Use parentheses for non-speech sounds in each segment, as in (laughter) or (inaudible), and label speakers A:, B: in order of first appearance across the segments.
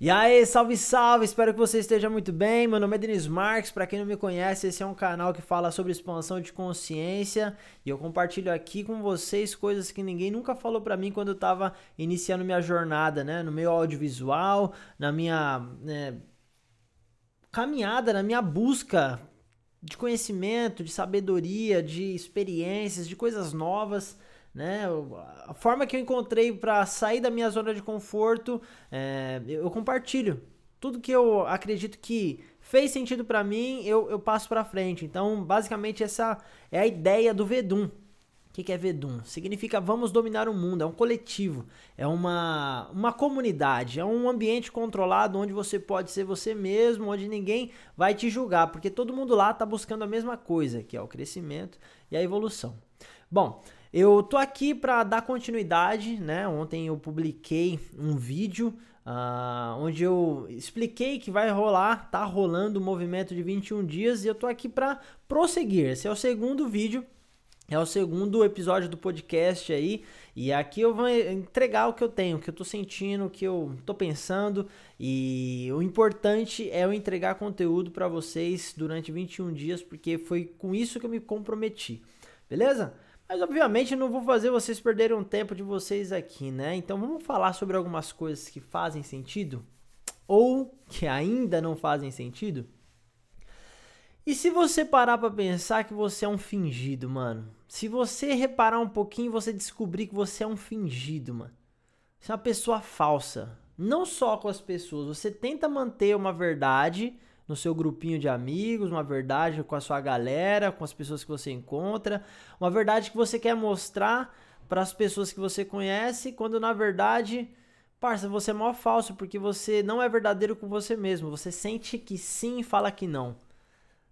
A: E aí, salve, salve! Espero que você esteja muito bem. Meu nome é Denis Marques. Para quem não me conhece, esse é um canal que fala sobre expansão de consciência e eu compartilho aqui com vocês coisas que ninguém nunca falou para mim quando eu estava iniciando minha jornada, né, no meio audiovisual, na minha né, caminhada, na minha busca de conhecimento, de sabedoria, de experiências, de coisas novas né? A forma que eu encontrei para sair da minha zona de conforto, é, eu compartilho. Tudo que eu acredito que fez sentido para mim, eu, eu passo para frente. Então, basicamente, essa é a ideia do Vedum. O que, que é Vedum? Significa vamos dominar o mundo, é um coletivo, é uma, uma comunidade, é um ambiente controlado onde você pode ser você mesmo, onde ninguém vai te julgar, porque todo mundo lá está buscando a mesma coisa, que é o crescimento e a evolução. Bom, eu tô aqui para dar continuidade, né? Ontem eu publiquei um vídeo uh, onde eu expliquei que vai rolar, tá rolando o movimento de 21 dias e eu tô aqui para prosseguir. Esse é o segundo vídeo, é o segundo episódio do podcast aí e aqui eu vou entregar o que eu tenho, o que eu tô sentindo, o que eu tô pensando e o importante é eu entregar conteúdo para vocês durante 21 dias porque foi com isso que eu me comprometi. Beleza? Mas obviamente não vou fazer vocês perderem um tempo de vocês aqui, né? Então vamos falar sobre algumas coisas que fazem sentido ou que ainda não fazem sentido. E se você parar para pensar que você é um fingido, mano? Se você reparar um pouquinho, você descobrir que você é um fingido, mano. Você é uma pessoa falsa. Não só com as pessoas, você tenta manter uma verdade no seu grupinho de amigos, uma verdade com a sua galera, com as pessoas que você encontra, uma verdade que você quer mostrar para as pessoas que você conhece, quando na verdade, parça, você é mó falso porque você não é verdadeiro com você mesmo. Você sente que sim e fala que não.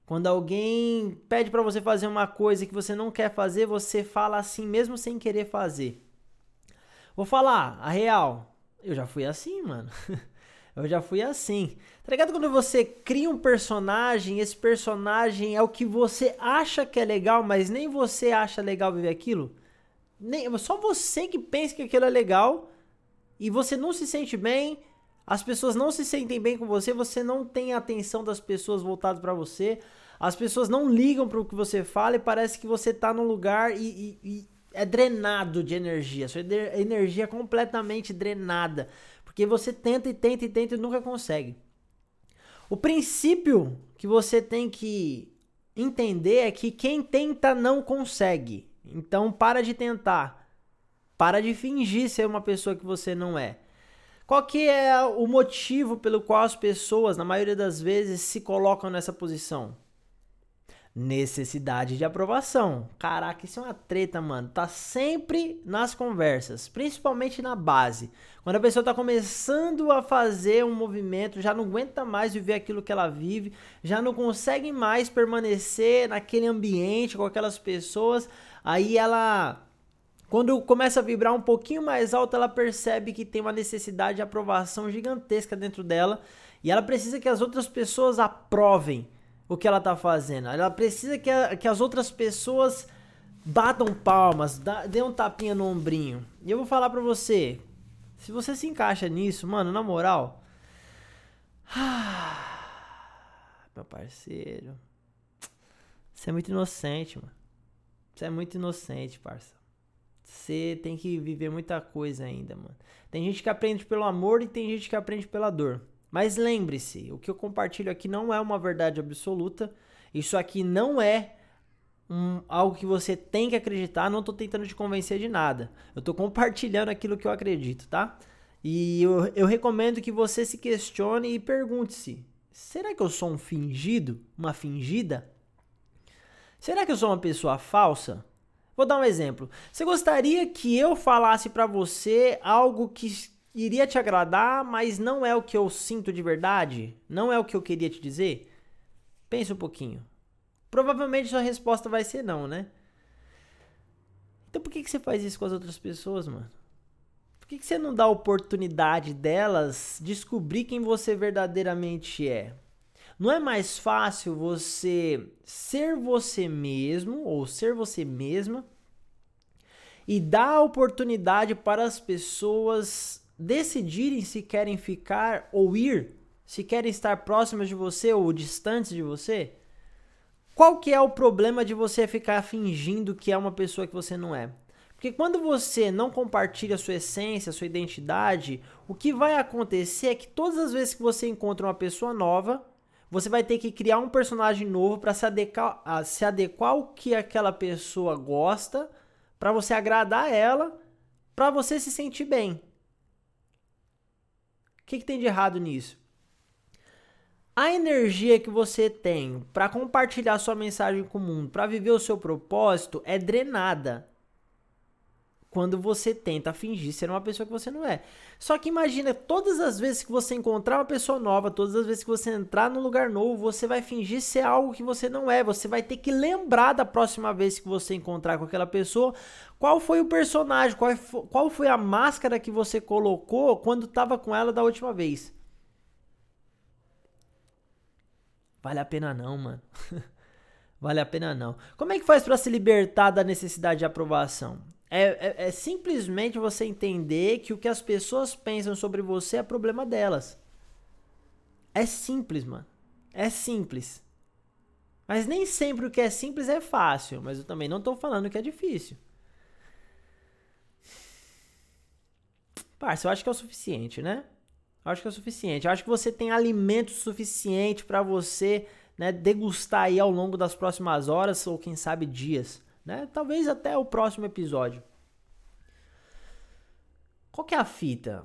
A: Quando alguém pede para você fazer uma coisa que você não quer fazer, você fala assim mesmo sem querer fazer. Vou falar a real. Eu já fui assim, mano. (laughs) Eu já fui assim. Tá ligado quando você cria um personagem, esse personagem é o que você acha que é legal, mas nem você acha legal viver aquilo? Nem, só você que pensa que aquilo é legal e você não se sente bem, as pessoas não se sentem bem com você, você não tem a atenção das pessoas voltadas para você, as pessoas não ligam para o que você fala e parece que você tá num lugar e, e, e é drenado de energia, sua energia é completamente drenada. Porque você tenta e tenta e tenta e nunca consegue. O princípio que você tem que entender é que quem tenta não consegue. Então para de tentar. Para de fingir ser uma pessoa que você não é. Qual que é o motivo pelo qual as pessoas, na maioria das vezes, se colocam nessa posição? Necessidade de aprovação. Caraca, isso é uma treta, mano. Tá sempre nas conversas, principalmente na base. Quando a pessoa tá começando a fazer um movimento, já não aguenta mais viver aquilo que ela vive, já não consegue mais permanecer naquele ambiente com aquelas pessoas, aí ela quando começa a vibrar um pouquinho mais alto, ela percebe que tem uma necessidade de aprovação gigantesca dentro dela e ela precisa que as outras pessoas aprovem o que ela tá fazendo. Ela precisa que, a, que as outras pessoas batam palmas, dá, dê um tapinha no ombrinho. E eu vou falar pra você, se você se encaixa nisso, mano, na moral. (sighs) meu parceiro. Você é muito inocente, mano. Você é muito inocente, parça. Você tem que viver muita coisa ainda, mano. Tem gente que aprende pelo amor e tem gente que aprende pela dor. Mas lembre-se, o que eu compartilho aqui não é uma verdade absoluta. Isso aqui não é um, algo que você tem que acreditar. Não estou tentando te convencer de nada. Eu estou compartilhando aquilo que eu acredito, tá? E eu, eu recomendo que você se questione e pergunte-se: será que eu sou um fingido? Uma fingida? Será que eu sou uma pessoa falsa? Vou dar um exemplo. Você gostaria que eu falasse para você algo que iria te agradar, mas não é o que eu sinto de verdade? Não é o que eu queria te dizer? Pense um pouquinho. Provavelmente sua resposta vai ser não, né? Então por que, que você faz isso com as outras pessoas, mano? Por que, que você não dá a oportunidade delas descobrir quem você verdadeiramente é? Não é mais fácil você ser você mesmo ou ser você mesma e dar a oportunidade para as pessoas decidirem se querem ficar ou ir, se querem estar próximas de você ou distantes de você, qual que é o problema de você ficar fingindo que é uma pessoa que você não é? Porque quando você não compartilha a sua essência, a sua identidade, o que vai acontecer é que todas as vezes que você encontra uma pessoa nova, você vai ter que criar um personagem novo para se adequar, se adequar ao que aquela pessoa gosta, para você agradar ela, para você se sentir bem. O que, que tem de errado nisso? A energia que você tem para compartilhar sua mensagem com o mundo, para viver o seu propósito, é drenada quando você tenta fingir ser uma pessoa que você não é. Só que imagina, todas as vezes que você encontrar uma pessoa nova, todas as vezes que você entrar num lugar novo, você vai fingir ser algo que você não é. Você vai ter que lembrar da próxima vez que você encontrar com aquela pessoa, qual foi o personagem, qual, qual foi a máscara que você colocou quando estava com ela da última vez. Vale a pena não, mano. (laughs) vale a pena não. Como é que faz para se libertar da necessidade de aprovação? É, é, é, simplesmente você entender que o que as pessoas pensam sobre você é problema delas. É simples, mano. É simples. Mas nem sempre o que é simples é fácil. Mas eu também não tô falando que é difícil. Parça, eu acho que é o suficiente, né? Eu acho que é o suficiente. Eu acho que você tem alimento suficiente para você né, degustar aí ao longo das próximas horas ou quem sabe dias, né? Talvez até o próximo episódio. Qual que é a fita?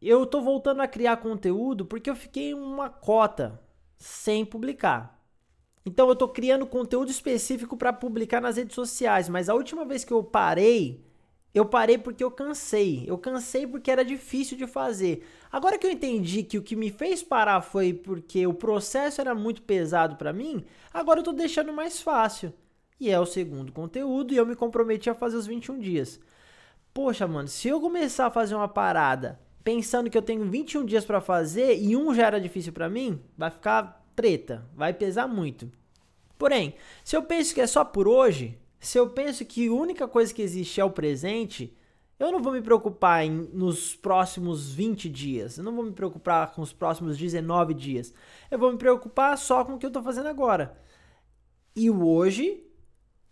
A: Eu tô voltando a criar conteúdo porque eu fiquei uma cota sem publicar. Então eu tô criando conteúdo específico para publicar nas redes sociais, mas a última vez que eu parei eu parei porque eu cansei. Eu cansei porque era difícil de fazer. Agora que eu entendi que o que me fez parar foi porque o processo era muito pesado para mim, agora eu tô deixando mais fácil. E é o segundo conteúdo e eu me comprometi a fazer os 21 dias. Poxa, mano, se eu começar a fazer uma parada pensando que eu tenho 21 dias para fazer e um já era difícil para mim, vai ficar treta, vai pesar muito. Porém, se eu penso que é só por hoje, se eu penso que a única coisa que existe é o presente, eu não vou me preocupar em, nos próximos 20 dias. Eu não vou me preocupar com os próximos 19 dias. Eu vou me preocupar só com o que eu estou fazendo agora. E o hoje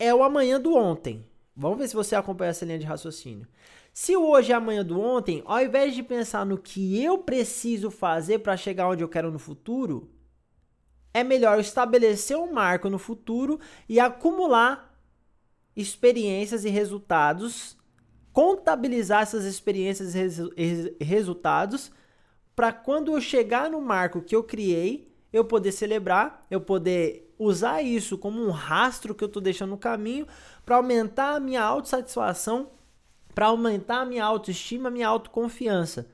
A: é o amanhã do ontem. Vamos ver se você acompanha essa linha de raciocínio. Se o hoje é amanhã do ontem, ao invés de pensar no que eu preciso fazer para chegar onde eu quero no futuro, é melhor estabelecer um marco no futuro e acumular experiências e resultados, contabilizar essas experiências e resultados para quando eu chegar no marco que eu criei, eu poder celebrar, eu poder usar isso como um rastro que eu estou deixando no caminho para aumentar a minha autossatisfação, para aumentar a minha autoestima, a minha autoconfiança.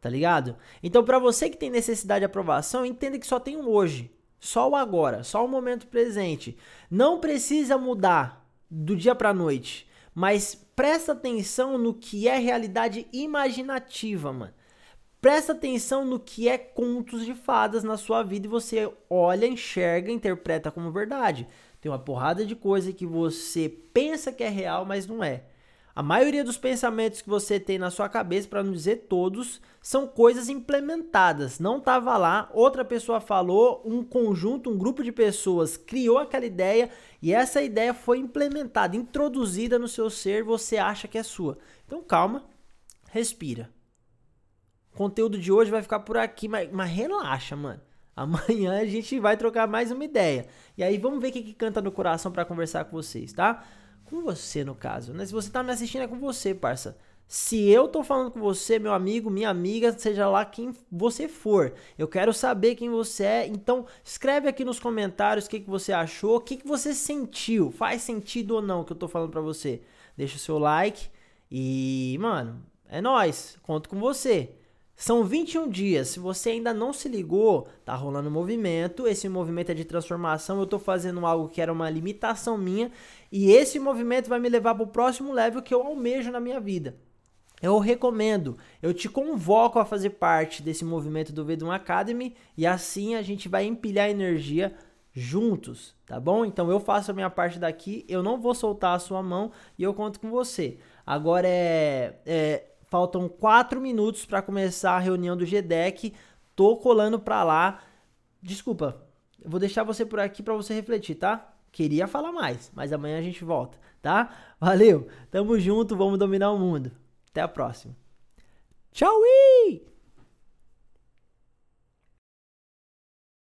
A: Tá ligado? Então, para você que tem necessidade de aprovação, entenda que só tem um hoje, só o agora, só o momento presente. Não precisa mudar do dia para noite, mas presta atenção no que é realidade imaginativa, mano. Presta atenção no que é contos de fadas na sua vida e você olha, enxerga, interpreta como verdade. Tem uma porrada de coisa que você pensa que é real, mas não é. A maioria dos pensamentos que você tem na sua cabeça, para não dizer todos, são coisas implementadas. Não estava lá, outra pessoa falou, um conjunto, um grupo de pessoas criou aquela ideia e essa ideia foi implementada, introduzida no seu ser, você acha que é sua. Então calma, respira. O conteúdo de hoje vai ficar por aqui, mas, mas relaxa, mano. Amanhã a gente vai trocar mais uma ideia. E aí vamos ver o que, que canta no coração para conversar com vocês, tá? com você, no caso, né? Se você tá me assistindo, é com você, parça. Se eu tô falando com você, meu amigo, minha amiga, seja lá quem você for, eu quero saber quem você é. Então, escreve aqui nos comentários o que, que você achou, o que, que você sentiu. Faz sentido ou não o que eu tô falando pra você. Deixa o seu like e, mano, é nós. Conto com você. São 21 dias. Se você ainda não se ligou, tá rolando um movimento. Esse movimento é de transformação. Eu tô fazendo algo que era uma limitação minha. E esse movimento vai me levar para o próximo level que eu almejo na minha vida. Eu recomendo, eu te convoco a fazer parte desse movimento do Vedum Academy e assim a gente vai empilhar energia juntos, tá bom? Então eu faço a minha parte daqui, eu não vou soltar a sua mão e eu conto com você. Agora é, é Faltam 4 minutos para começar a reunião do GDEC. Tô colando para lá. Desculpa, eu vou deixar você por aqui para você refletir, tá? Queria falar mais, mas amanhã a gente volta, tá? Valeu, tamo junto, vamos dominar o mundo. Até a próxima. Tchau!